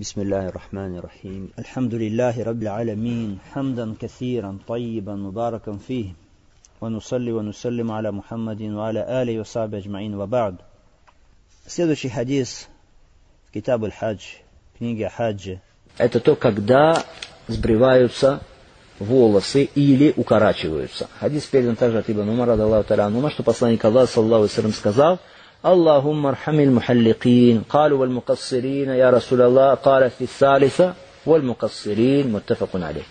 بسم الله الرحمن الرحيم الحمد لله رب العالمين حمدا كثيرا طيبا مباركا فيه ونصلي ونسلم على محمد وعلى آله وصحبه أجمعين وبعد Следующий хадис Китаб аль-Хадж, книги о хаджи. Это то, когда сбриваются волосы или укорачиваются. Хадис передан также от Ибн Умара, Аллаху Таля что посланник Аллаха, саллаху сказал, اللهم ارحم المحلقين قالوا والمقصرين يا رسول الله قال في الثالثة والمقصرين متفق عليه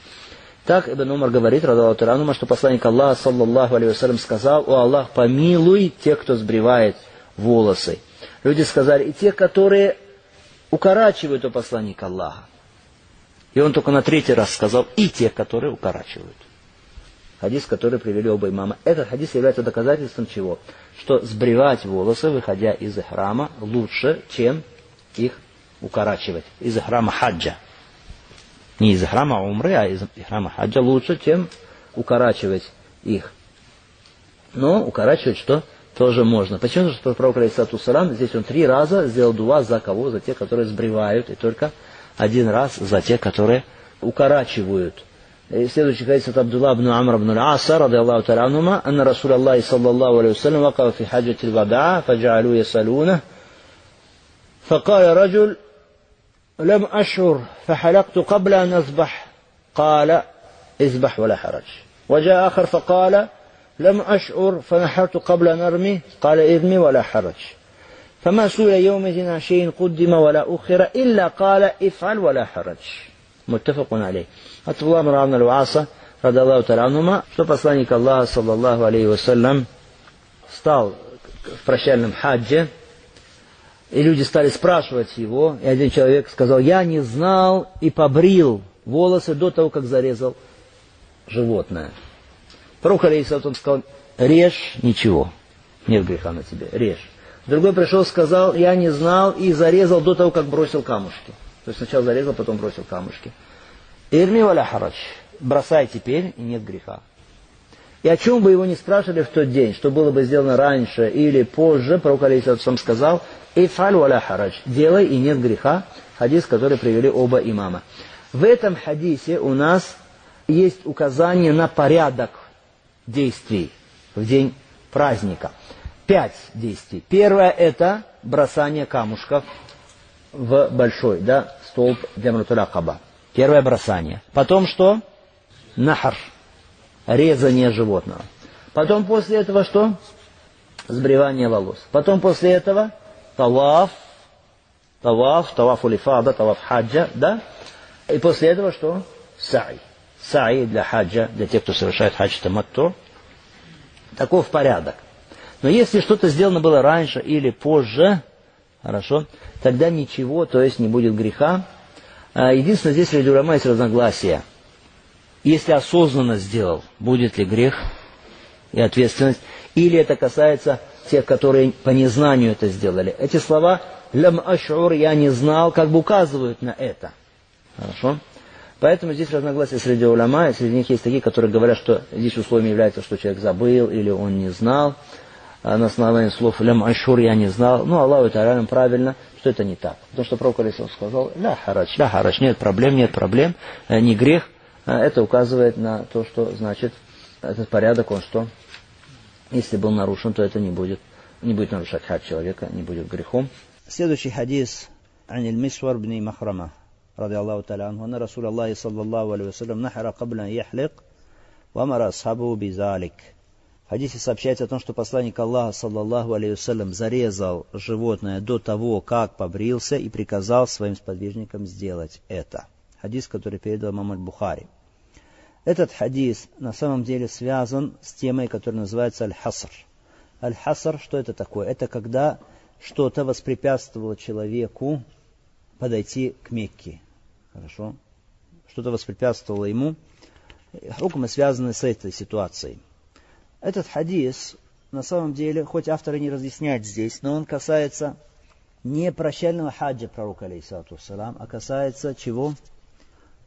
Так Ибн Умар говорит, радаллаху таранума, что посланник Аллаха, саллаллаху алейhi сказал, «О Аллах, помилуй тех, кто сбривает волосы». Люди сказали, и те, которые укорачивают у посланника Аллаха. И он только на третий раз сказал, и те, которые укорачивают. Хадис, который привели оба имама. Этот хадис является доказательством чего? Что сбривать волосы, выходя из храма, лучше, чем их укорачивать. Из храма хаджа. Не из храма умры, а из храма хаджа лучше, чем укорачивать их. Но укорачивать что? Тоже можно. Почему? Что пророк Алейсату Салам, здесь он три раза сделал дуа за кого? За тех, которые сбривают, и только один раз за тех, которые укорачивают. سيدوشي كايسة عبد الله بن عمرو بن العاص رضي الله تعالى عنهما أن رسول الله صلى الله عليه وسلم وقف في хаджати вада, فجعلوا يسألونه. فقال رجل لم أشعر فحلقت قبل أن أذبح. قال اذبح ولا حرج. وجاء آخر فقال لم أشعر فنحرت قبل أن أرمي. قال ارمي ولا حرج. فما سوي يومئذ عن شيء قدم ولا أخر إلا قال افعل ولا حرج. Муттафак алей. От Улама Равна Луаса, рада Аллаху Таранума, что посланник Аллаха, саллаллаху алейхи вассалям, стал в прощальном хадже, и люди стали спрашивать его, и один человек сказал, я не знал и побрил волосы до того, как зарезал животное. Пророк Алейсалатум сказал, режь ничего, нет греха на тебе, режь. Другой пришел, сказал, я не знал и зарезал до того, как бросил камушки. То есть сначала зарезал, потом бросил камушки. Ирми валя. Бросай теперь, и нет греха. И о чем бы его не спрашивали в тот день, что было бы сделано раньше или позже, пророк сам сказал, «Ифаль валя харач» – «Делай, и нет греха» – хадис, который привели оба имама. В этом хадисе у нас есть указание на порядок действий в день праздника. Пять действий. Первое – это бросание камушков в большой да, столб Джамратулякаба. Первое бросание. Потом что? Нахар. Резание животного. Потом после этого что? Сбривание волос. Потом после этого таваф. Таваф, таваф улифада, таваф хаджа, да? И после этого что? Сай. Сай для хаджа, для тех, кто совершает хадж таматту. Таков порядок. Но если что-то сделано было раньше или позже, хорошо, тогда ничего, то есть не будет греха, а, единственное, здесь среди улама есть разногласия. Если осознанно сделал, будет ли грех и ответственность, или это касается тех, которые по незнанию это сделали. Эти слова «лям ашур» я не знал, как бы указывают на это. Хорошо? Поэтому здесь разногласия среди улама, и среди них есть такие, которые говорят, что здесь условием является, что человек забыл или он не знал. А на основании слов «лям ашур» я не знал. Ну, Аллаху Та'алям правильно что это не так. Потому что пророк Алисов сказал, ля харач, ля харач, нет проблем, нет проблем, э, не грех. Э, это указывает на то, что значит этот порядок, он что, если был нарушен, то это не будет, не будет нарушать хадж человека, не будет грехом. Следующий хадис عن المسور بن مخرمة رضي الله تعالى عنه أن رسول الله صلى الله عليه وسلم نحر قبل أن يحلق وأمر أصحابه بذلك в хадисе сообщается о том, что посланник Аллаха, саллаллаху алейhi зарезал животное до того, как побрился, и приказал своим сподвижникам сделать это. Хадис, который передал Мамаль Бухари. Этот хадис на самом деле связан с темой, которая называется аль-хаср. Аль-хаср, что это такое? Это когда что-то воспрепятствовало человеку подойти к Мекке. Хорошо? Что-то воспрепятствовало ему. Хукмы связаны с этой ситуацией. Этот хадис, на самом деле, хоть авторы не разъясняют здесь, но он касается не прощального хаджа пророка, алейсалату салам, а касается чего?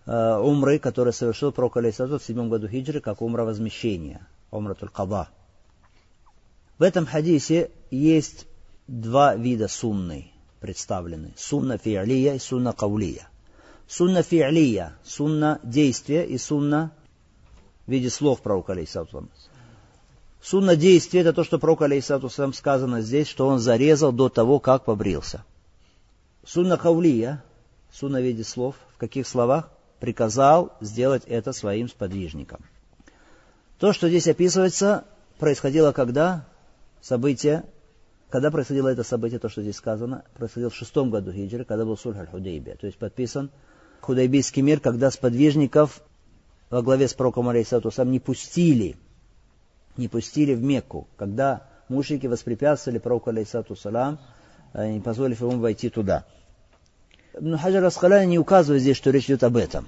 Э, умры, который совершил пророк, алейсалату в седьмом году хиджры, как умра возмещения, умра каба. В этом хадисе есть два вида сунны. представлены. Сунна фи'лия и сунна каулия. Сунна фи'лия, сунна действия и сунна в виде слов пророка алейхиссалату Сунна действия это то, что пророк алейхиссалату сказано здесь, что он зарезал до того, как побрился. Сунна каулия, сунна в виде слов, в каких словах? Приказал сделать это своим сподвижникам. То, что здесь описывается, происходило когда? Событие когда происходило это событие, то, что здесь сказано, происходило в шестом году хиджры, когда был сульх аль-Худейбия. То есть подписан Худайбийский мир, когда сподвижников во главе с пророком Алейсату сам не пустили, не пустили в Мекку, когда мушрики воспрепятствовали пророку Алейсату салам, э, не позволив ему войти туда. Но Хаджар Асхаляни не указывает здесь, что речь идет об этом.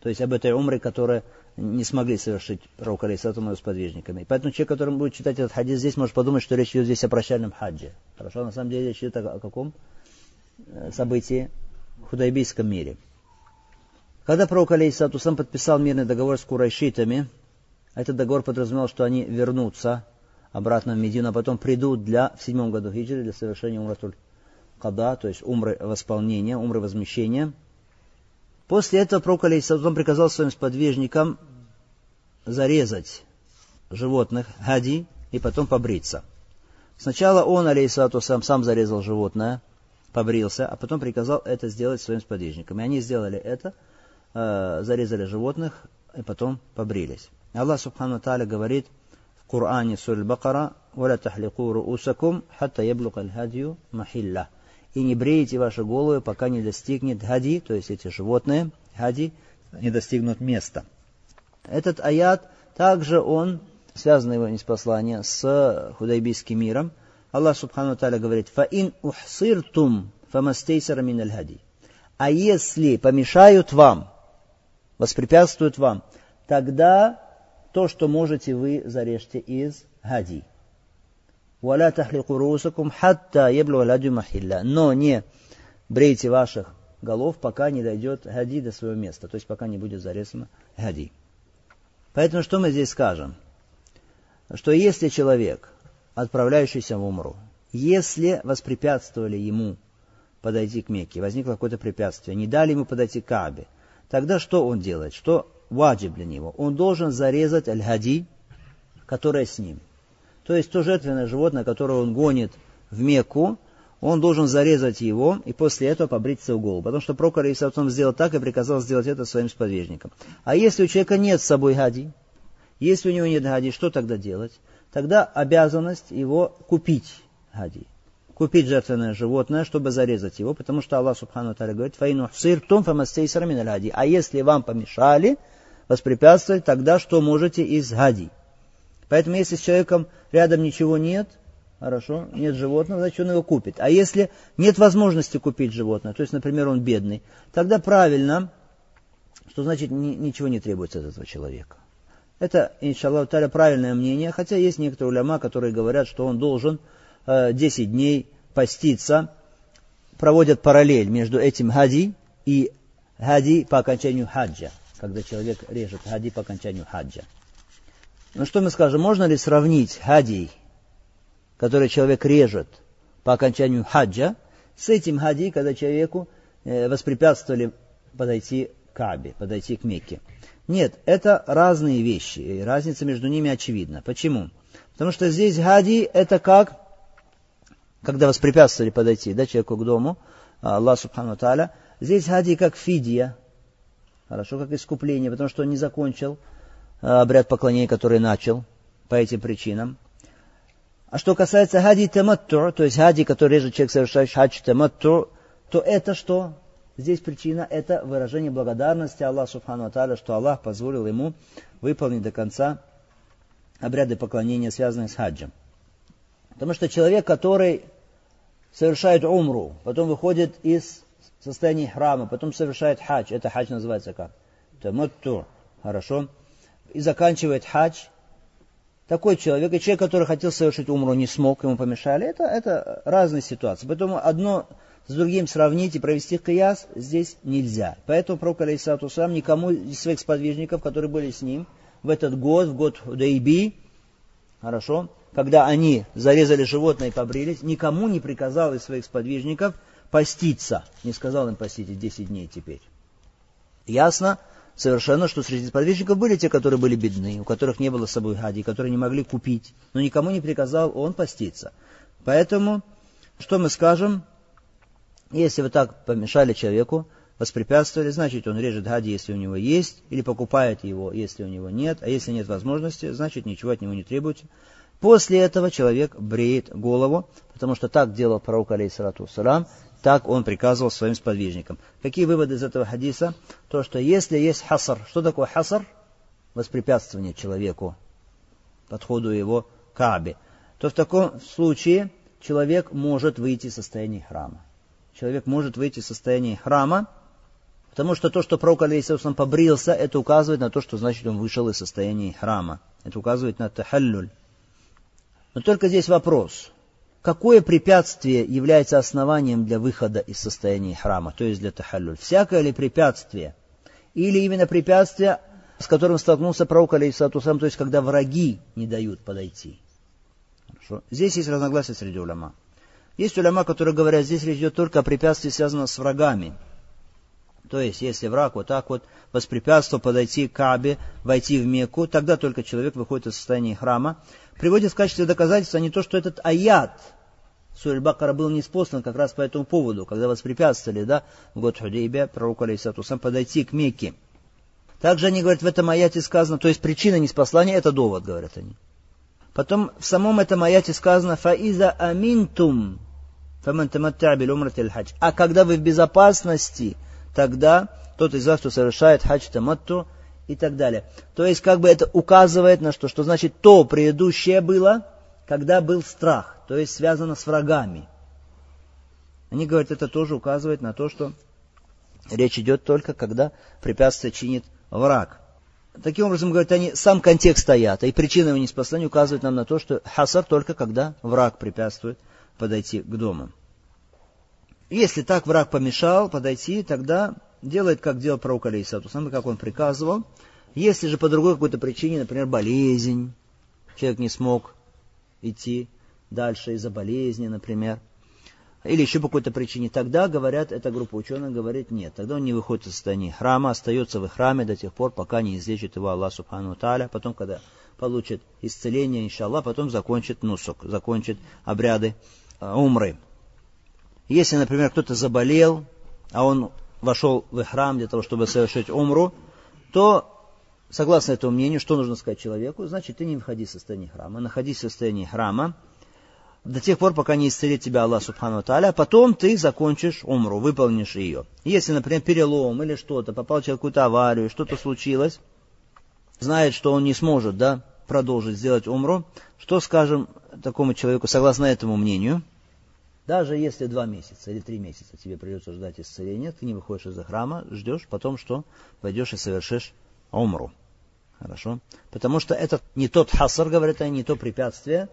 То есть об этой умре, которая не смогли совершить пророк Алейсатум с подвижниками. поэтому человек, который будет читать этот хадис здесь, может подумать, что речь идет здесь о прощальном хаджи. Хорошо, на самом деле речь идет о, о каком э, событии в худайбийском мире. Когда пророк Алейсату сам подписал мирный договор с курайшитами, этот договор подразумевал, что они вернутся обратно в Медину, а потом придут для, в седьмом году хиджры для совершения умратуль када, то есть умры восполнения, умры возмещения – После этого пророк Алейсалам приказал своим сподвижникам зарезать животных, хади, и потом побриться. Сначала он, алейсалату сам, сам зарезал животное, побрился, а потом приказал это сделать своим сподвижникам. И они сделали это, э, зарезали животных, и потом побрились. Аллах Субхану Тааля говорит в Коране Сур Бакара, «Валя тахлику руусакум, хатта яблука аль-хадью махилля» и не бреете ваши головы, пока не достигнет хади, то есть эти животные, хади, не достигнут места. Этот аят также он, связан его не с послания, с худайбийским миром. Аллах Субхану Таля говорит, «Фаин ухсиртум фамастейсара мин хади». А если помешают вам, воспрепятствуют вам, тогда то, что можете вы, зарежьте из гади. «Валя тахлику русакум хатта еблу гадю махилля». Но не брейте ваших голов, пока не дойдет гади до своего места, то есть пока не будет зарезано гади. Поэтому что мы здесь скажем? Что если человек, отправляющийся в умру, если воспрепятствовали ему подойти к Мекке, возникло какое-то препятствие, не дали ему подойти к Кабе, тогда что он делает? Что ваджиб для него? Он должен зарезать аль-хади, которая с ним. То есть то жертвенное животное, которое он гонит в Мекку, он должен зарезать его и после этого побрить свою голову. Потому что Прокор Исаутом сделал так и приказал сделать это своим сподвижникам. А если у человека нет с собой хади, если у него нет хади, что тогда делать? Тогда обязанность его купить хади. Купить жертвенное животное, чтобы зарезать его, потому что Аллах Субхану Таля говорит, «Фаину сиртум фамастейсара мин хади». А если вам помешали воспрепятствовать, тогда что можете из хади? Поэтому если с человеком рядом ничего нет, хорошо, нет животного, значит он его купит. А если нет возможности купить животное, то есть, например, он бедный, тогда правильно, что значит ни, ничего не требуется от этого человека. Это, иншаллах, правильное мнение, хотя есть некоторые уляма, которые говорят, что он должен 10 дней поститься, проводят параллель между этим хади и хади по окончанию хаджа, когда человек режет хади по окончанию хаджа. Ну что мы скажем, можно ли сравнить хадий, который человек режет по окончанию хаджа, с этим хади, когда человеку э, воспрепятствовали подойти к Кабе, подойти к Мекке? Нет, это разные вещи, и разница между ними очевидна. Почему? Потому что здесь хади это как, когда воспрепятствовали подойти да, человеку к дому, Аллах Субхану Тааля, здесь хади как фидия, хорошо, как искупление, потому что он не закончил Э, обряд поклонения, который начал по этим причинам. А что касается хади таматту, то есть хади, который режет человек, совершающий хадж таматту, то это что? Здесь причина – это выражение благодарности Аллаху Субхану Аталя, что Аллах позволил ему выполнить до конца обряды поклонения, связанные с хаджем. Потому что человек, который совершает умру, потом выходит из состояния храма, потом совершает хадж, это хадж называется как? Таматту. Хорошо? и заканчивает хадж, такой человек, и человек, который хотел совершить умру, не смог, ему помешали, это, это разные ситуации. Поэтому одно с другим сравнить и провести кияс здесь нельзя. Поэтому пророк, алейсалату сам, никому из своих сподвижников, которые были с ним в этот год, в год Худайби, хорошо, когда они зарезали животное и побрились, никому не приказал из своих сподвижников поститься. Не сказал им поститесь 10 дней теперь. Ясно совершенно, что среди сподвижников были те, которые были бедны, у которых не было с собой хади, которые не могли купить, но никому не приказал он поститься. Поэтому, что мы скажем, если вы так помешали человеку, воспрепятствовали, значит он режет хади, если у него есть, или покупает его, если у него нет, а если нет возможности, значит ничего от него не требуете. После этого человек бреет голову, потому что так делал пророк, алейхиссалату салам, так он приказывал своим сподвижникам. Какие выводы из этого хадиса? То, что если есть хасар, что такое хасар? Воспрепятствование человеку, подходу его к Каабе. То в таком случае человек может выйти из состояния храма. Человек может выйти из состояния храма, потому что то, что пророк, алейхиссалам, побрился, это указывает на то, что значит он вышел из состояния храма. Это указывает на тахаллюль. Но только здесь вопрос. Какое препятствие является основанием для выхода из состояния храма, то есть для тахаллюль? Всякое ли препятствие? Или именно препятствие, с которым столкнулся пророк, алейхиссату то есть когда враги не дают подойти? Хорошо. Здесь есть разногласия среди уляма. Есть уляма, которые говорят, здесь речь идет только о препятствии, связанном с врагами. То есть, если враг вот так вот воспрепятствовал подойти к Кабе, войти в Мекку, тогда только человек выходит из состояния храма. Приводит в качестве доказательства не то, что этот аят Сурь Бакара был неспослан как раз по этому поводу, когда воспрепятствовали, да, в год Худейбия, пророку Алейсату сам подойти к Мекке. Также они говорят, в этом аяте сказано, то есть причина неспослания, это довод, говорят они. Потом в самом этом аяте сказано, фаиза аминтум, а когда вы в безопасности, тогда тот из вас, кто совершает хадж таматту и так далее. То есть как бы это указывает на что? Что значит то предыдущее было, когда был страх, то есть связано с врагами. Они говорят, это тоже указывает на то, что речь идет только, когда препятствие чинит враг. Таким образом, говорят они, сам контекст аята и причина его неспослания указывает нам на то, что хасар только когда враг препятствует подойти к дому. Если так враг помешал подойти, тогда делает, как делал пророк Алейсату, самый как он приказывал. Если же по другой какой-то причине, например, болезнь, человек не смог идти дальше из-за болезни, например, или еще по какой-то причине, тогда, говорят, эта группа ученых говорит нет. Тогда он не выходит из состояния храма, остается в храме до тех пор, пока не излечит его Аллах Субхану Тааля. Потом, когда получит исцеление, иншаллах, потом закончит нусук, закончит обряды э, умры. Если, например, кто-то заболел, а он вошел в храм для того, чтобы совершить умру, то, согласно этому мнению, что нужно сказать человеку? Значит, ты не выходи из состояния храма, находись в состоянии храма до тех пор, пока не исцелит тебя Аллах Субхану Тааля, потом ты закончишь умру, выполнишь ее. Если, например, перелом или что-то, попал человек в какую-то аварию, что-то случилось, знает, что он не сможет да, продолжить сделать умру, что скажем такому человеку, согласно этому мнению – даже если два месяца или три месяца тебе придется ждать исцеления, ты не выходишь из храма, ждешь потом, что пойдешь и совершишь умру. Хорошо? Потому что это не тот хасар, говорят они, не то препятствие,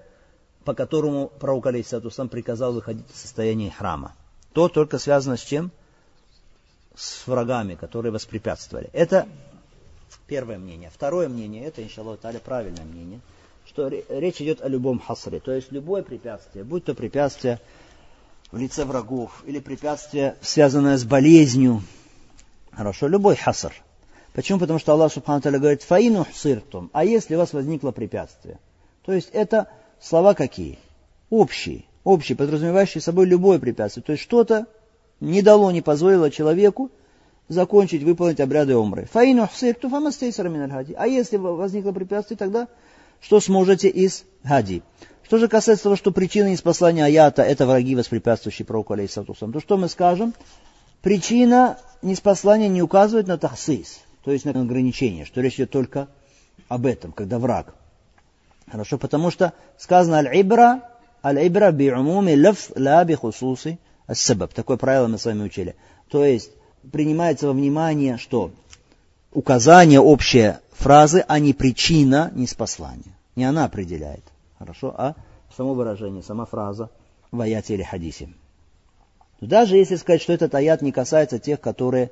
по которому пророк Алейсату сам приказал выходить из состояния храма. То только связано с чем? С врагами, которые воспрепятствовали. Это первое мнение. Второе мнение, это, иншаллах, таля, правильное мнение, что речь идет о любом хасаре. То есть любое препятствие, будь то препятствие в лице врагов, или препятствие, связанное с болезнью. Хорошо, любой хасар. Почему? Потому что Аллах Субхану Таля говорит, фаину хсиртум, а если у вас возникло препятствие. То есть это слова какие? Общие, общие, подразумевающие собой любое препятствие. То есть что-то не дало, не позволило человеку закончить, выполнить обряды умры. Фаину хсиртум, фамастейсара миналь А если возникло препятствие, тогда что сможете из хади? Что же касается того, что причина неспослания аята – это враги, воспрепятствующие пророку, алейхиссатусам, то что мы скажем? Причина неспослания не указывает на тахсис, то есть на ограничение, что речь идет только об этом, когда враг. Хорошо, потому что сказано аль-ибра, аль-ибра би-умуми лаф ла би хусуси ас-сабаб. Такое правило мы с вами учили. То есть принимается во внимание, что указание общее фразы, а не причина неспослания. Не она определяет. Хорошо? А само выражение, сама фраза в аяте или хадисе. Даже если сказать, что этот аят не касается тех, которые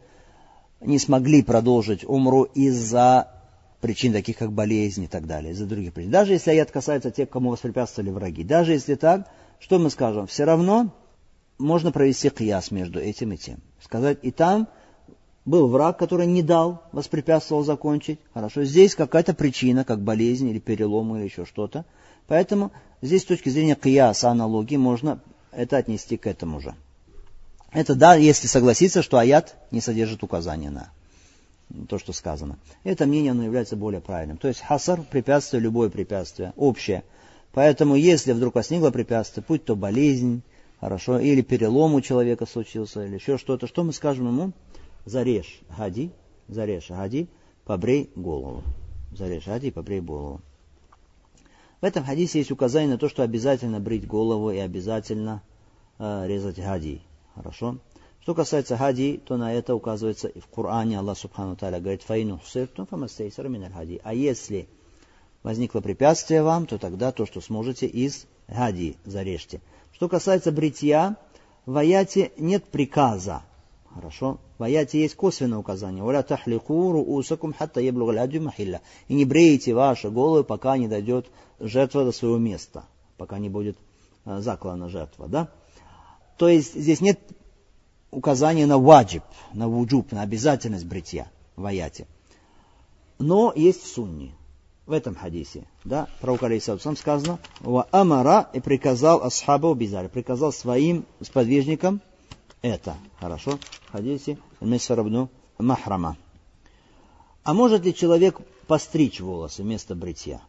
не смогли продолжить умру из-за причин, таких как болезни и так далее, из-за других причин. Даже если аят касается тех, кому воспрепятствовали враги. Даже если так, что мы скажем? Все равно можно провести кияс между этим и тем. Сказать, и там был враг, который не дал, воспрепятствовал закончить. Хорошо, здесь какая-то причина, как болезнь или перелом или еще что-то. Поэтому здесь с точки зрения кияса, аналогии, можно это отнести к этому же. Это да, если согласиться, что аят не содержит указания на то, что сказано. Это мнение, оно является более правильным. То есть хасар, препятствие, любое препятствие, общее. Поэтому, если вдруг возникло препятствие, будь то болезнь, хорошо, или перелом у человека случился, или еще что-то, что мы скажем ему? Зарежь гади, зарежь гади, побрей голову. Зарежь гади, побрей голову. В этом хадисе есть указание на то, что обязательно брить голову и обязательно э, резать гади. Хорошо? Что касается хади, то на это указывается и в Коране. Аллах Субхану Тааля говорит, «Фаину хусиртум фамастейсар миналь хади». А если возникло препятствие вам, то тогда то, что сможете, из хади зарежьте. Что касается бритья, в аяте нет приказа. Хорошо? В аяте есть косвенное указание. «Валя тахлику руусакум хатта еблугаль махилля». И не брейте ваши головы, пока не дойдет жертва до своего места, пока не будет э, заклана жертва. Да? То есть здесь нет указание на ваджиб, на вуджуб, на обязательность бритья в аяте. Но есть в сунне, в этом хадисе, да, пророк алейхиссалам сказано, «Ва амара» и приказал асхабу бизари, приказал своим сподвижникам это. Хорошо? В хадисе Мисарабну Махрама. А может ли человек постричь волосы вместо бритья?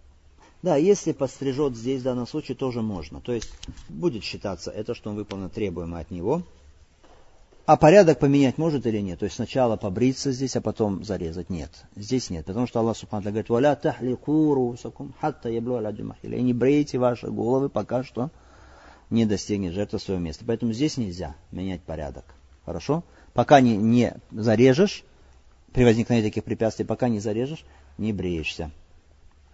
Да, если пострижет здесь в данном случае, тоже можно. То есть будет считаться это, что он выполнил требуемое от него – а порядок поменять может или нет? То есть сначала побриться здесь, а потом зарезать? Нет. Здесь нет. Потому что Аллах Субхану говорит, «Валя тахлику русакум, хатта яблу аладжумахиля». И не брейте ваши головы, пока что не достигнет жертва своего места. Поэтому здесь нельзя менять порядок. Хорошо? Пока не, не зарежешь, при возникновении таких препятствий, пока не зарежешь, не бреешься.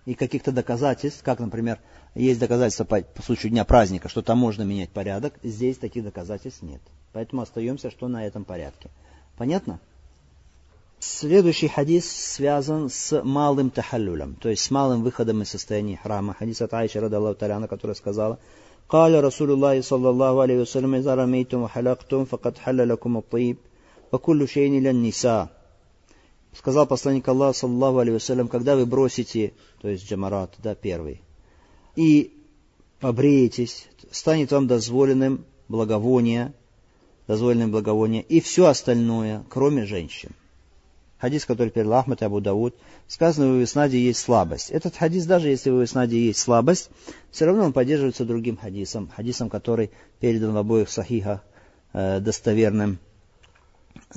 И каких-то доказательств, как, например, есть доказательства по, по случаю дня праздника, что там можно менять порядок, здесь таких доказательств нет. Поэтому остаемся, что на этом порядке. Понятно? Следующий хадис связан с малым тахаллюлем, то есть с малым выходом из состояния храма. Хадис от Айши, радаллаху таляна, которая сказала, قال رسول الله صلى الله عليه وسلم إذا رميتم وحلقتم فقد حل لكم الطيب وكل شيء إلى النساء Сказал посланник Аллаха, саллаху алейhi вассалям, когда вы бросите, то есть джамарат, да, первый, и побреетесь, станет вам дозволенным благовоние, дозволенное благовоние и все остальное, кроме женщин. Хадис, который передал Ахмад и Абу Дауд, сказано, в Иснаде есть слабость. Этот хадис, даже если в Иснаде есть слабость, все равно он поддерживается другим хадисом, хадисом, который передан в обоих сахихах э, достоверным,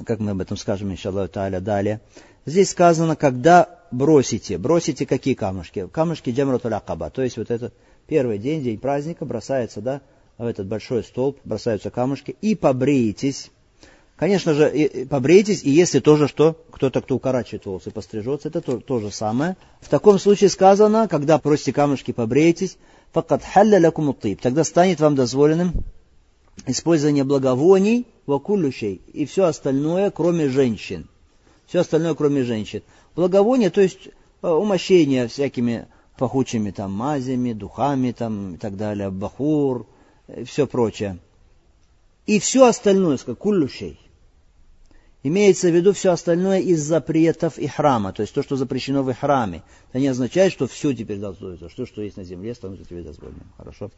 как мы об этом скажем, иншаллаху та'аля, далее. Здесь сказано, когда бросите, бросите какие камушки? Камушки джамратуль акаба, то есть вот этот первый день, день праздника, бросается, да, в этот большой столб бросаются камушки, и побреетесь. Конечно же, и, побрейтесь, и если тоже что, кто-то, кто укорачивает волосы, пострижется, это то, то же самое. В таком случае сказано, когда просите камушки, побрейтесь, факат халля лякум тогда станет вам дозволенным использование благовоний вакулющей и все остальное, кроме женщин. Все остальное, кроме женщин. Благовоние, то есть э, умощение всякими пахучими там мазями, духами там и так далее, бахур, все прочее. И все остальное, как куллющей, имеется в виду все остальное из запретов и храма, то есть то, что запрещено в храме. Это не означает, что все теперь дозволено, что, что есть на земле, становится теперь дозволенным. Хорошо?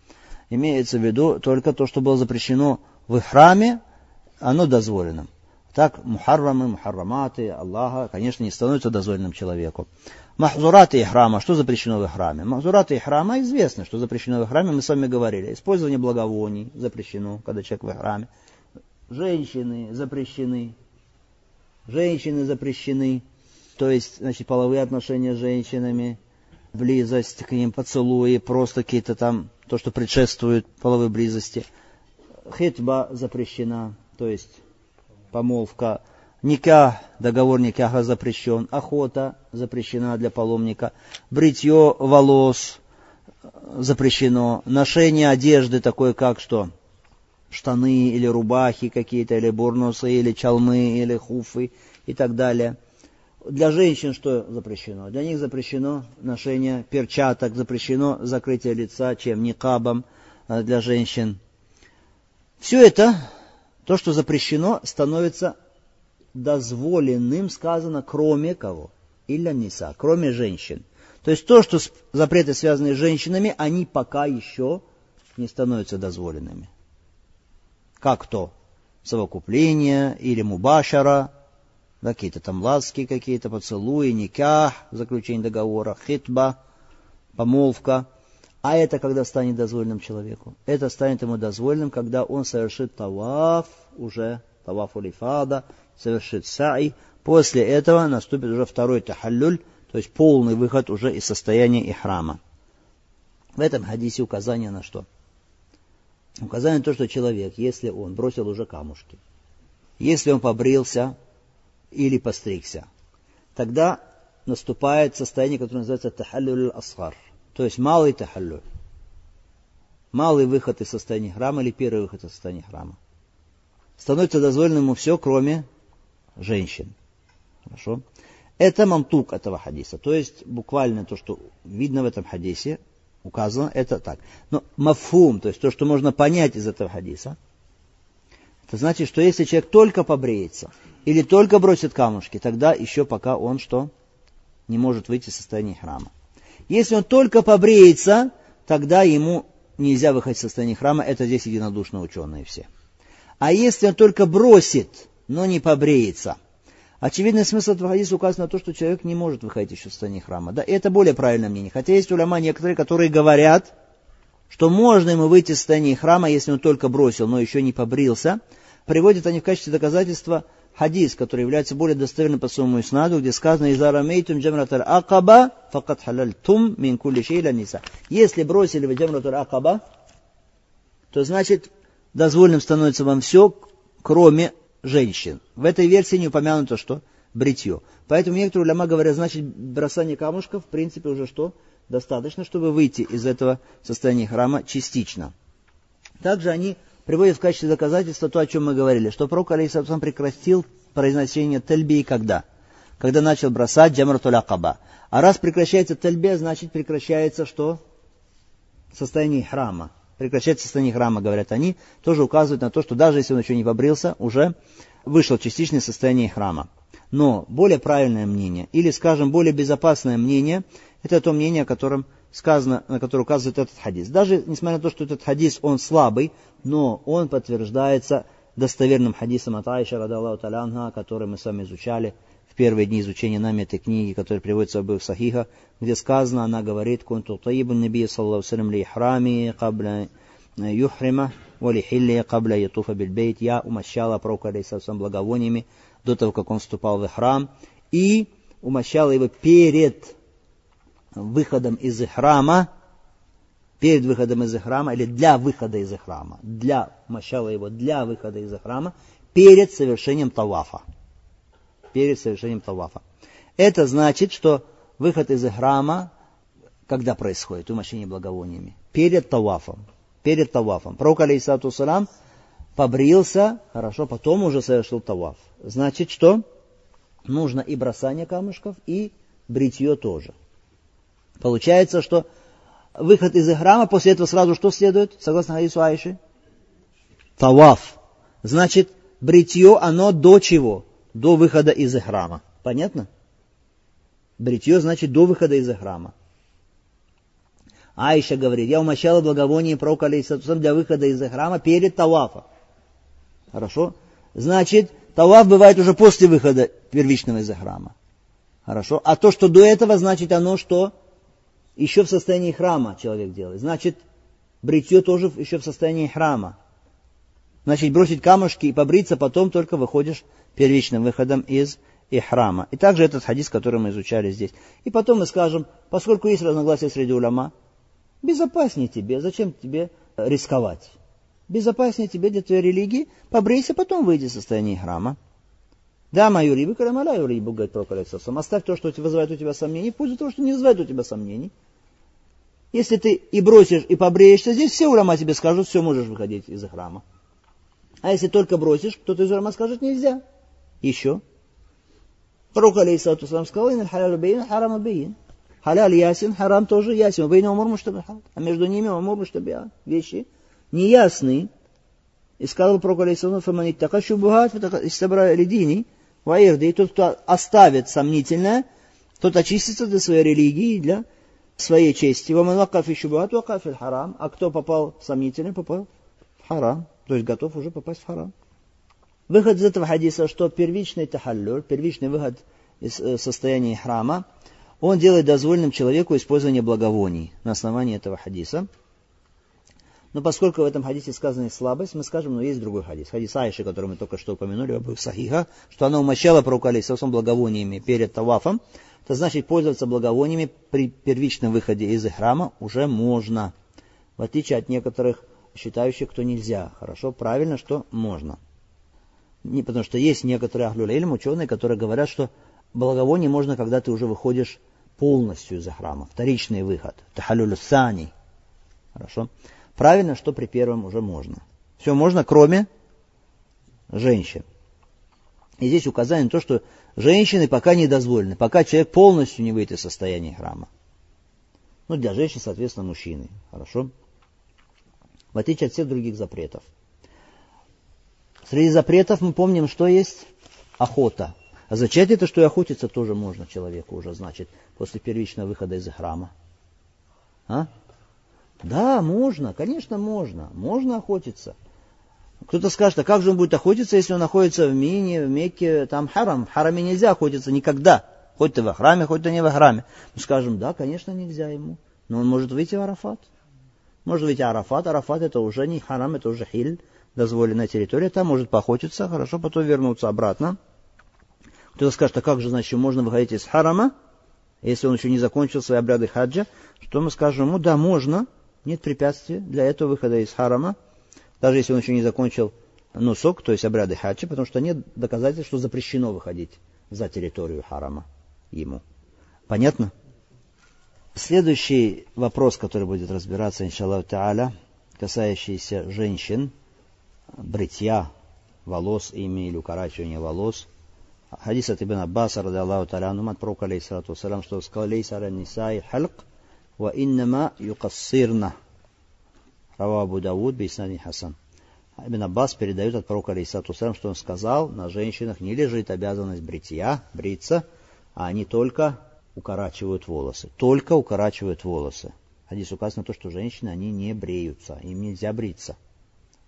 Имеется в виду только то, что было запрещено в храме, оно дозволено. Так, мухаррамы, мухарраматы Аллаха, конечно, не становятся дозволенным человеку. Махзураты и храма, что запрещено в храме? Махзураты и храма известно, что запрещено в храме, мы с вами говорили. Использование благовоний запрещено, когда человек в храме. Женщины запрещены. Женщины запрещены. То есть, значит, половые отношения с женщинами, близость к ним, поцелуи, просто какие-то там, то, что предшествует половой близости. Хитба запрещена, то есть помолвка, никах, договор никаха запрещен, охота запрещена для паломника, бритье волос запрещено, ношение одежды такой, как что, штаны или рубахи какие-то, или бурнусы, или чалмы, или хуфы и так далее. Для женщин что запрещено? Для них запрещено ношение перчаток, запрещено закрытие лица, чем никабом э, для женщин. Все это, то, что запрещено, становится дозволенным, сказано, кроме кого? Илля Ниса, кроме женщин. То есть то, что запреты, связанные с женщинами, они пока еще не становятся дозволенными. Как то? Совокупление или мубашара, какие-то там ласки какие-то, поцелуи, никах, заключение договора, хитба, помолвка. А это когда станет дозволенным человеку? Это станет ему дозволенным, когда он совершит таваф, уже таваф улифада, совершит саи. После этого наступит уже второй тахаллюль, то есть полный выход уже из состояния ихрама. В этом хадисе указание на что? Указание на то, что человек, если он бросил уже камушки, если он побрился или постригся, тогда наступает состояние, которое называется тахаллюль асхар, то есть малый тахаллюль. Малый выход из состояния храма или первый выход из состояния храма. Становится дозволенным ему все, кроме женщин. Хорошо? Это мамтук этого хадиса. То есть буквально то, что видно в этом хадисе, указано, это так. Но мафум, то есть то, что можно понять из этого хадиса, это значит, что если человек только побреется или только бросит камушки, тогда еще пока он что? Не может выйти из состояния храма. Если он только побреется, тогда ему нельзя выходить из состояния храма. Это здесь единодушно ученые все. А если он только бросит, но не побреется, очевидный смысл этого хадиса указан на то, что человек не может выходить из состояния храма. Да, и это более правильное мнение. Хотя есть уляма некоторые, которые говорят, что можно ему выйти из состояния храма, если он только бросил, но еще не побрился. Приводят они в качестве доказательства хадис, который является более достоверным по своему иснаду, где сказано «Иза рамейтум джамратар акаба, факат халальтум мин кулли шейла ниса». Если бросили вы джамратар акаба, то значит дозволенным становится вам все, кроме женщин. В этой версии не упомянуто что? Бритье. Поэтому некоторые уляма говорят, значит, бросание камушков, в принципе, уже что? Достаточно, чтобы выйти из этого состояния храма частично. Также они приводят в качестве доказательства то, о чем мы говорили, что пророк Алейсалам прекратил произношение тельби когда? Когда начал бросать джамратуль акаба. А раз прекращается тельбе, значит прекращается что? Состояние храма прекращать состояние храма, говорят они, тоже указывают на то, что даже если он еще не побрился, уже вышло частичное состояние храма. Но более правильное мнение, или, скажем, более безопасное мнение, это то мнение, о котором сказано, на которое указывает этот хадис. Даже несмотря на то, что этот хадис, он слабый, но он подтверждается достоверным хадисом от Аиша, который мы с вами изучали в первые дни изучения нами этой книги, которая приводится в обоих сахиха, где сказано, она говорит, «Кунту таибун наби, саллаху салям, ли ихрами, кабля юхрима, вали хилли, кабля ятуфа бильбейт». Я умощала пророка, алейсалам, благовониями до того, как он вступал в храм, и умощала его перед выходом из храма, перед выходом из храма, или для выхода из храма, для, умощала его для выхода из храма, перед совершением тавафа перед совершением тавафа. Это значит, что выход из храма, когда происходит, умощение благовониями? Перед тавафом. Перед тавафом. Пророк, алейсату салам, побрился, хорошо, потом уже совершил таваф. Значит, что? Нужно и бросание камушков, и бритье тоже. Получается, что выход из храма, после этого сразу что следует, согласно хадису Айши? Таваф. Значит, бритье, оно до чего? До выхода из храма. Понятно? Бритье значит до выхода из храма. Айша говорит, я умощала благовоние пророка алейхиссалам для выхода из храма перед тавафом. Хорошо? Значит, таваф бывает уже после выхода первичного из храма. Хорошо? А то, что до этого, значит оно, что еще в состоянии храма человек делает. Значит, бритье тоже еще в состоянии храма. Значит, бросить камушки и побриться, потом только выходишь первичным выходом из ихрама. И также этот хадис, который мы изучали здесь. И потом мы скажем, поскольку есть разногласия среди уляма, безопаснее тебе, зачем тебе рисковать? Безопаснее тебе для твоей религии, побрейся, потом выйди из состояния храма. Да, мою рибу, карамаля рибу, говорит пророк Алексасам. Оставь то, что вызывает у тебя сомнений, пусть того, что не вызывает у тебя сомнений. Если ты и бросишь, и побреешься, здесь все уляма тебе скажут, все можешь выходить из храма. А если только бросишь, кто-то из уляма скажет, нельзя. Еще. Пророк, алейхиссалату сказал, «Ин халялю бейн, харам бейн». Халяль ясен, харам тоже ясен. Бейн умур муштабихат. А между ними умур муштабихат. Вещи неясные. И сказал пророк, алейхиссалату, «Фаман иттака шубухат, истабра лидини». Ваирды, и тот, кто оставит сомнительное, тот очистится для своей религии и для своей чести. Ваман вакафи шубухат, вакафи харам. А кто попал в сомнительное, попал в харам. То есть готов уже попасть в харам. Выход из этого хадиса, что первичный тахаллюр, первичный выход из э, состояния храма, он делает дозволенным человеку использование благовоний на основании этого хадиса. Но поскольку в этом хадисе сказана слабость, мы скажем, но есть другой хадис. Хадис Айши, который мы только что упомянули, в Сахиха, что она умощала пророка Алисавсом благовониями перед тавафом. Это значит, пользоваться благовониями при первичном выходе из храма уже можно. В отличие от некоторых считающих, что нельзя. Хорошо, правильно, что можно. Не, потому что есть некоторые ахлюлейлем, ученые, которые говорят, что благовоние можно, когда ты уже выходишь полностью из храма. Вторичный выход. Тахалюлю сани. Хорошо. Правильно, что при первом уже можно. Все можно, кроме женщин. И здесь указание на то, что женщины пока не дозволены, пока человек полностью не выйдет из состояния храма. Ну, для женщин, соответственно, мужчины. Хорошо? В отличие от всех других запретов. Среди запретов мы помним, что есть охота. Означает это, что и охотиться тоже можно человеку уже, значит, после первичного выхода из храма? А? Да, можно, конечно, можно. Можно охотиться. Кто-то скажет, а как же он будет охотиться, если он находится в Мине, в Мекке, там харам. В хараме нельзя охотиться никогда. Хоть ты во храме, хоть ты не во храме. Мы скажем, да, конечно, нельзя ему. Но он может выйти в Арафат. Может в Арафат. Арафат это уже не харам, это уже хиль дозволенная территория, там может поохотиться, хорошо, потом вернуться обратно. Кто-то скажет, а как же, значит, можно выходить из харама, если он еще не закончил свои обряды хаджа, что мы скажем ему, да, можно, нет препятствия для этого выхода из харама, даже если он еще не закончил носок, то есть обряды хаджа, потому что нет доказательств, что запрещено выходить за территорию харама ему. Понятно? Следующий вопрос, который будет разбираться, иншаллаху та'аля, касающийся женщин – бритья волос ими или укорачивания волос. Хадис от Ибн Аббаса, ради Аллаху таляну, от пророка, алейхиссалату вассалам, что сказал, лейса ра нисай халк, ва иннама юкассирна. Рава Абу Дауд, бейснани Хасан. Ибн Аббас передает от пророка, алейхиссалату вассалам, что он сказал, на женщинах не лежит обязанность бритья, бриться, а они только укорачивают волосы. Только укорачивают волосы. Хадис указано то, что женщины, они не бреются, им нельзя бриться.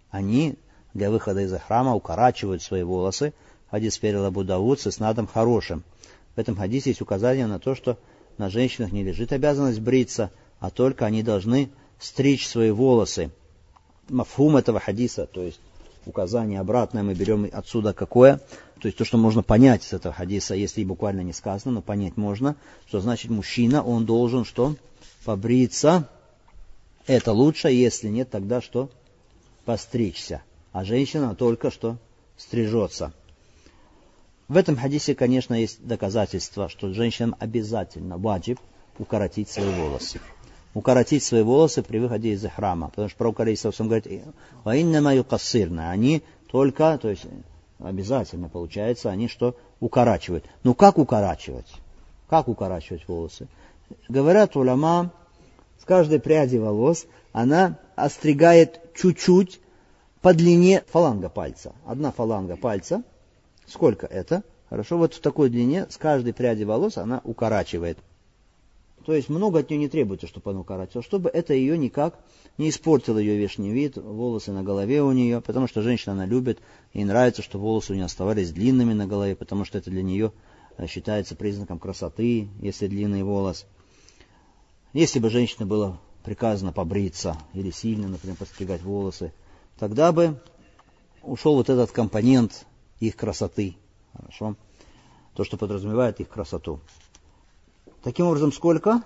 Они для выхода из храма укорачивают свои волосы. Хадис перел Абу с иснадом хорошим. В этом хадисе есть указание на то, что на женщинах не лежит обязанность бриться, а только они должны стричь свои волосы. Мафхум этого хадиса, то есть указание обратное мы берем отсюда какое, то есть то, что можно понять из этого хадиса, если и буквально не сказано, но понять можно, что значит мужчина, он должен что? Побриться. Это лучше, если нет, тогда что? Постричься а женщина только что стрижется. В этом хадисе, конечно, есть доказательство, что женщинам обязательно, ваджиб, укоротить свои волосы. Укоротить свои волосы при выходе из храма. Потому что пророк Алейсалам говорит, «Ваинна кассирна». Они только, то есть обязательно получается, они что? Укорачивают. Ну как укорачивать? Как укорачивать волосы? Говорят уляма, с каждой пряди волос она остригает чуть-чуть по длине фаланга пальца. Одна фаланга пальца. Сколько это? Хорошо, вот в такой длине с каждой пряди волос она укорачивает. То есть много от нее не требуется, чтобы она укорачивала, чтобы это ее никак не испортило ее внешний вид, волосы на голове у нее, потому что женщина она любит, ей нравится, что волосы у нее оставались длинными на голове, потому что это для нее э, считается признаком красоты, если длинный волос. Если бы женщине было приказано побриться или сильно, например, подстригать волосы, тогда бы ушел вот этот компонент их красоты. Хорошо? То, что подразумевает их красоту. Таким образом, сколько?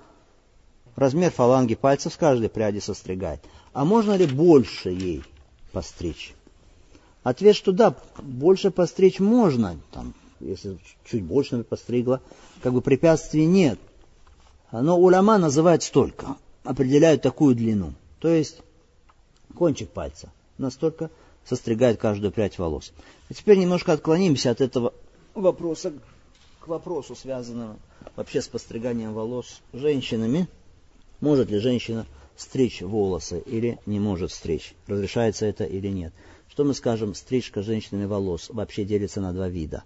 Размер фаланги пальцев с каждой пряди состригает. А можно ли больше ей постричь? Ответ, что да, больше постричь можно, там, если чуть больше постригла, как бы препятствий нет. Но уляма называют столько, определяют такую длину. То есть кончик пальца настолько состригает каждую прядь волос. А теперь немножко отклонимся от этого вопроса к вопросу, связанному вообще с постриганием волос женщинами. Может ли женщина стричь волосы или не может стричь? Разрешается это или нет? Что мы скажем, стрижка женщинами волос вообще делится на два вида.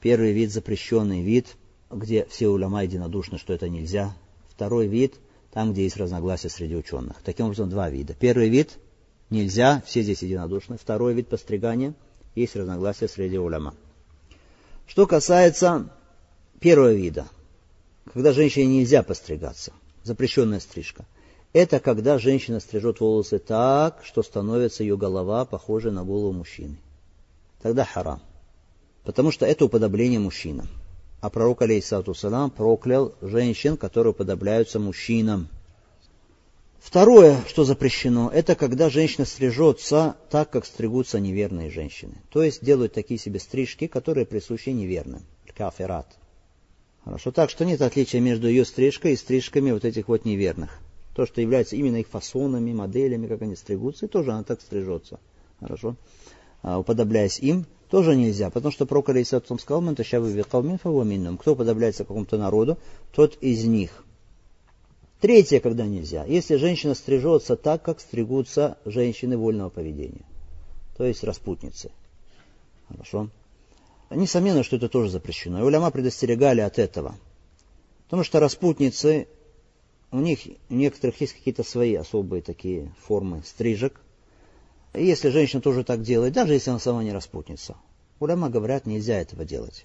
Первый вид – запрещенный вид, где все уляма единодушны, что это нельзя. Второй вид – там, где есть разногласия среди ученых. Таким образом, два вида. Первый вид – нельзя, все здесь единодушны. Второй вид постригания – есть разногласия среди уляма. Что касается первого вида, когда женщине нельзя постригаться, запрещенная стрижка, это когда женщина стрижет волосы так, что становится ее голова похожей на голову мужчины. Тогда харам. Потому что это уподобление мужчинам. А пророк, алейхиссалату салам, проклял женщин, которые уподобляются мужчинам. Второе, что запрещено, это когда женщина стрижется так, как стригутся неверные женщины. То есть делают такие себе стрижки, которые присущи неверным. Каферат. Хорошо, так что нет отличия между ее стрижкой и стрижками вот этих вот неверных. То, что является именно их фасонами, моделями, как они стригутся, и тоже она так стрижется. Хорошо. А, уподобляясь им, тоже нельзя, потому что пророк Алейсатум сказал, «Мэн тащавы викалмин фаваминным». Кто уподобляется какому-то народу, тот из них. Третье, когда нельзя. Если женщина стрижется так, как стригутся женщины вольного поведения. То есть распутницы. Хорошо. Несомненно, что это тоже запрещено. И уляма предостерегали от этого. Потому что распутницы, у них у некоторых есть какие-то свои особые такие формы стрижек. И если женщина тоже так делает, даже если она сама не распутница, уляма говорят, нельзя этого делать.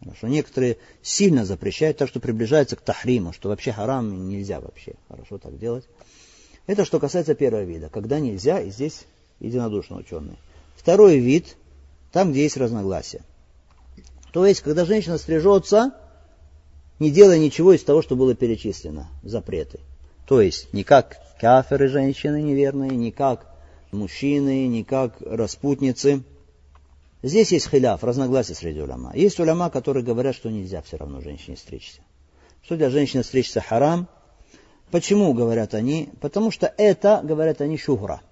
Хорошо. Некоторые сильно запрещают, так что приближаются к тахриму, что вообще харам нельзя вообще. Хорошо так делать. Это что касается первого вида, когда нельзя, и здесь единодушно ученые. Второй вид, там, где есть разногласия. То есть, когда женщина стрижется, не делая ничего из того, что было перечислено, запреты. То есть, не как каферы женщины неверные, не как мужчины, не как распутницы, Здесь есть хиляф, разногласия среди уляма. Есть уляма, которые говорят, что нельзя все равно женщине стричься. Что для женщины стричься харам. Почему, говорят они? Потому что это, говорят они, шугра.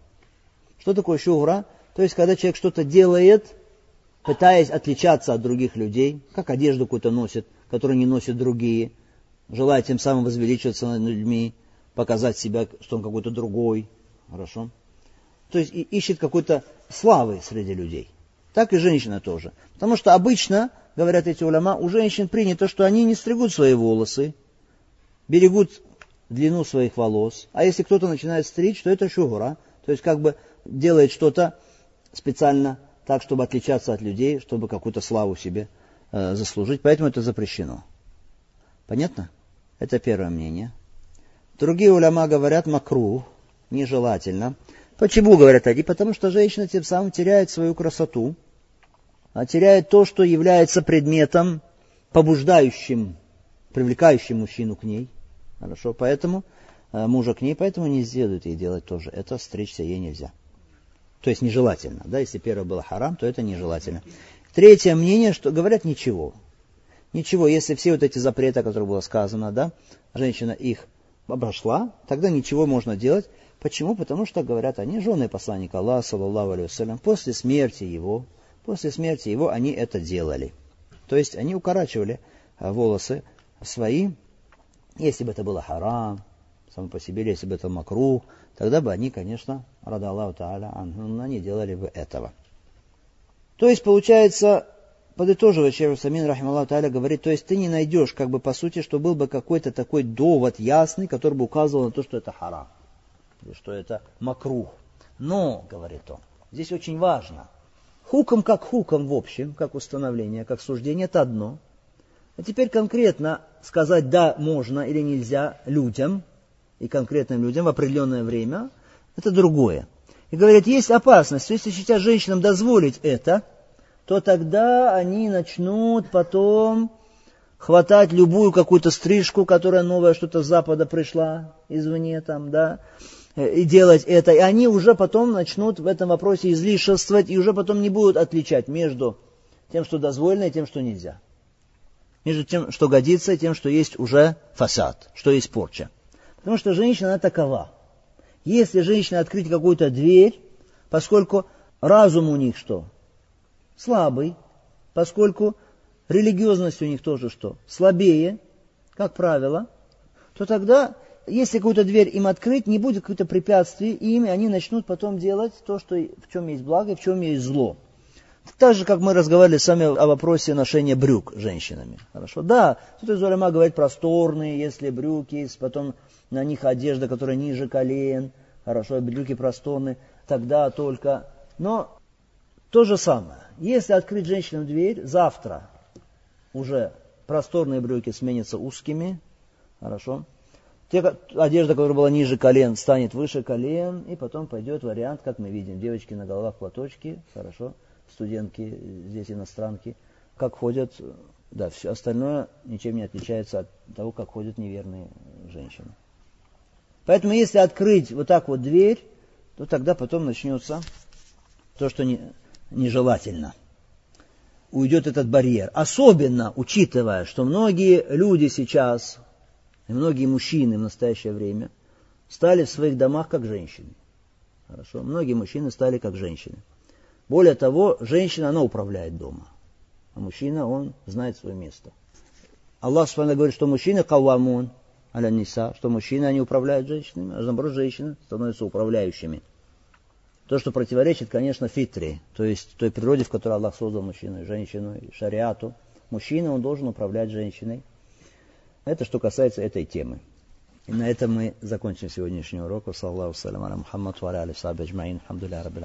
Что такое шугра? То есть, когда человек что-то делает, пытаясь отличаться от других людей, как одежду какую-то носит, которую не носят другие, желая тем самым возвеличиваться над людьми, показать себя, что он какой-то другой. Хорошо? То есть ищет какой-то славы среди людей так и женщина тоже. Потому что обычно, говорят эти уляма, у женщин принято, что они не стригут свои волосы, берегут длину своих волос. А если кто-то начинает стричь, то это шугура. То есть как бы делает что-то специально так, чтобы отличаться от людей, чтобы какую-то славу себе э, заслужить. Поэтому это запрещено. Понятно? Это первое мнение. Другие уляма говорят макру, нежелательно. Почему, говорят они? Потому что женщина тем самым теряет свою красоту, а теряет то, что является предметом, побуждающим, привлекающим мужчину к ней. Хорошо, поэтому э, мужа к ней, поэтому не следует ей делать тоже. Это стричься ей нельзя. То есть нежелательно. Да? Если первое было харам, то это нежелательно. Третье мнение, что говорят ничего. Ничего, если все вот эти запреты, о которых было сказано, да, женщина их обошла, тогда ничего можно делать. Почему? Потому что, говорят они, жены посланника Аллаха, саллаллаху алейhi после смерти его, после смерти его они это делали. То есть они укорачивали а, волосы свои, если бы это было харам, само по себе, если бы это макрух, тогда бы они, конечно, рада Аллаху Та'аля, они делали бы этого. То есть, получается, подытоживая, Шейх Самин, рахималлаху Та'аля, говорит, то есть ты не найдешь, как бы по сути, что был бы какой-то такой довод ясный, который бы указывал на то, что это харам что это макрух. Но, говорит он, здесь очень важно. Хуком как хуком в общем, как установление, как суждение, это одно. А теперь конкретно сказать да, можно или нельзя людям, и конкретным людям в определенное время, это другое. И говорят, есть опасность, если сейчас женщинам дозволить это, то тогда они начнут потом хватать любую какую-то стрижку, которая новая что-то с запада пришла, извне там, да, Э, и делать это, и они уже потом начнут в этом вопросе излишествовать, и уже потом не будут отличать между тем, что дозволено, и тем, что нельзя. Между тем, что годится, и тем, что есть уже фасад, что есть порча. Потому что женщина, она такова. Если женщина открыть какую-то дверь, поскольку разум у них что? Слабый, поскольку религиозность у них тоже что? Слабее, как правило, то тогда, если какую-то дверь им открыть, не будет какое-то препятствие им, и они начнут потом делать то, что, в чем есть благо и в чем есть зло. Так же, как мы разговаривали с вами о вопросе ношения брюк женщинами. Хорошо? Да, тут из говорит просторные, если брюки, потом на них одежда, которая ниже колен, хорошо, брюки просторные, тогда только. Но то же самое. Если открыть женщинам дверь, завтра уже просторные брюки сменятся узкими, хорошо. Те, одежда, которая была ниже колен, станет выше колен, и потом пойдет вариант, как мы видим, девочки на головах платочки, хорошо, студентки, здесь иностранки, как ходят, да, все остальное ничем не отличается от того, как ходят неверные женщины. Поэтому если открыть вот так вот дверь, то тогда потом начнется то, что не, нежелательно. Уйдет этот барьер. Особенно учитывая, что многие люди сейчас, и многие мужчины в настоящее время, стали в своих домах как женщины. Хорошо? Многие мужчины стали как женщины. Более того, женщина, она управляет дома. А мужчина, он знает свое место. Аллах говорит, что мужчины кавамун, аля ниса, что мужчины, они управляют женщинами, а наоборот, женщины становятся управляющими. То, что противоречит, конечно, фитре, то есть той природе, в которой Аллах создал мужчину и женщину, и шариату. Мужчина, он должен управлять женщиной. Это что касается этой темы. И на этом мы закончим сегодняшний урок. Саллаху салям аля Мухаммад аля алисаби аджмаин. Алхамдулillah рабbil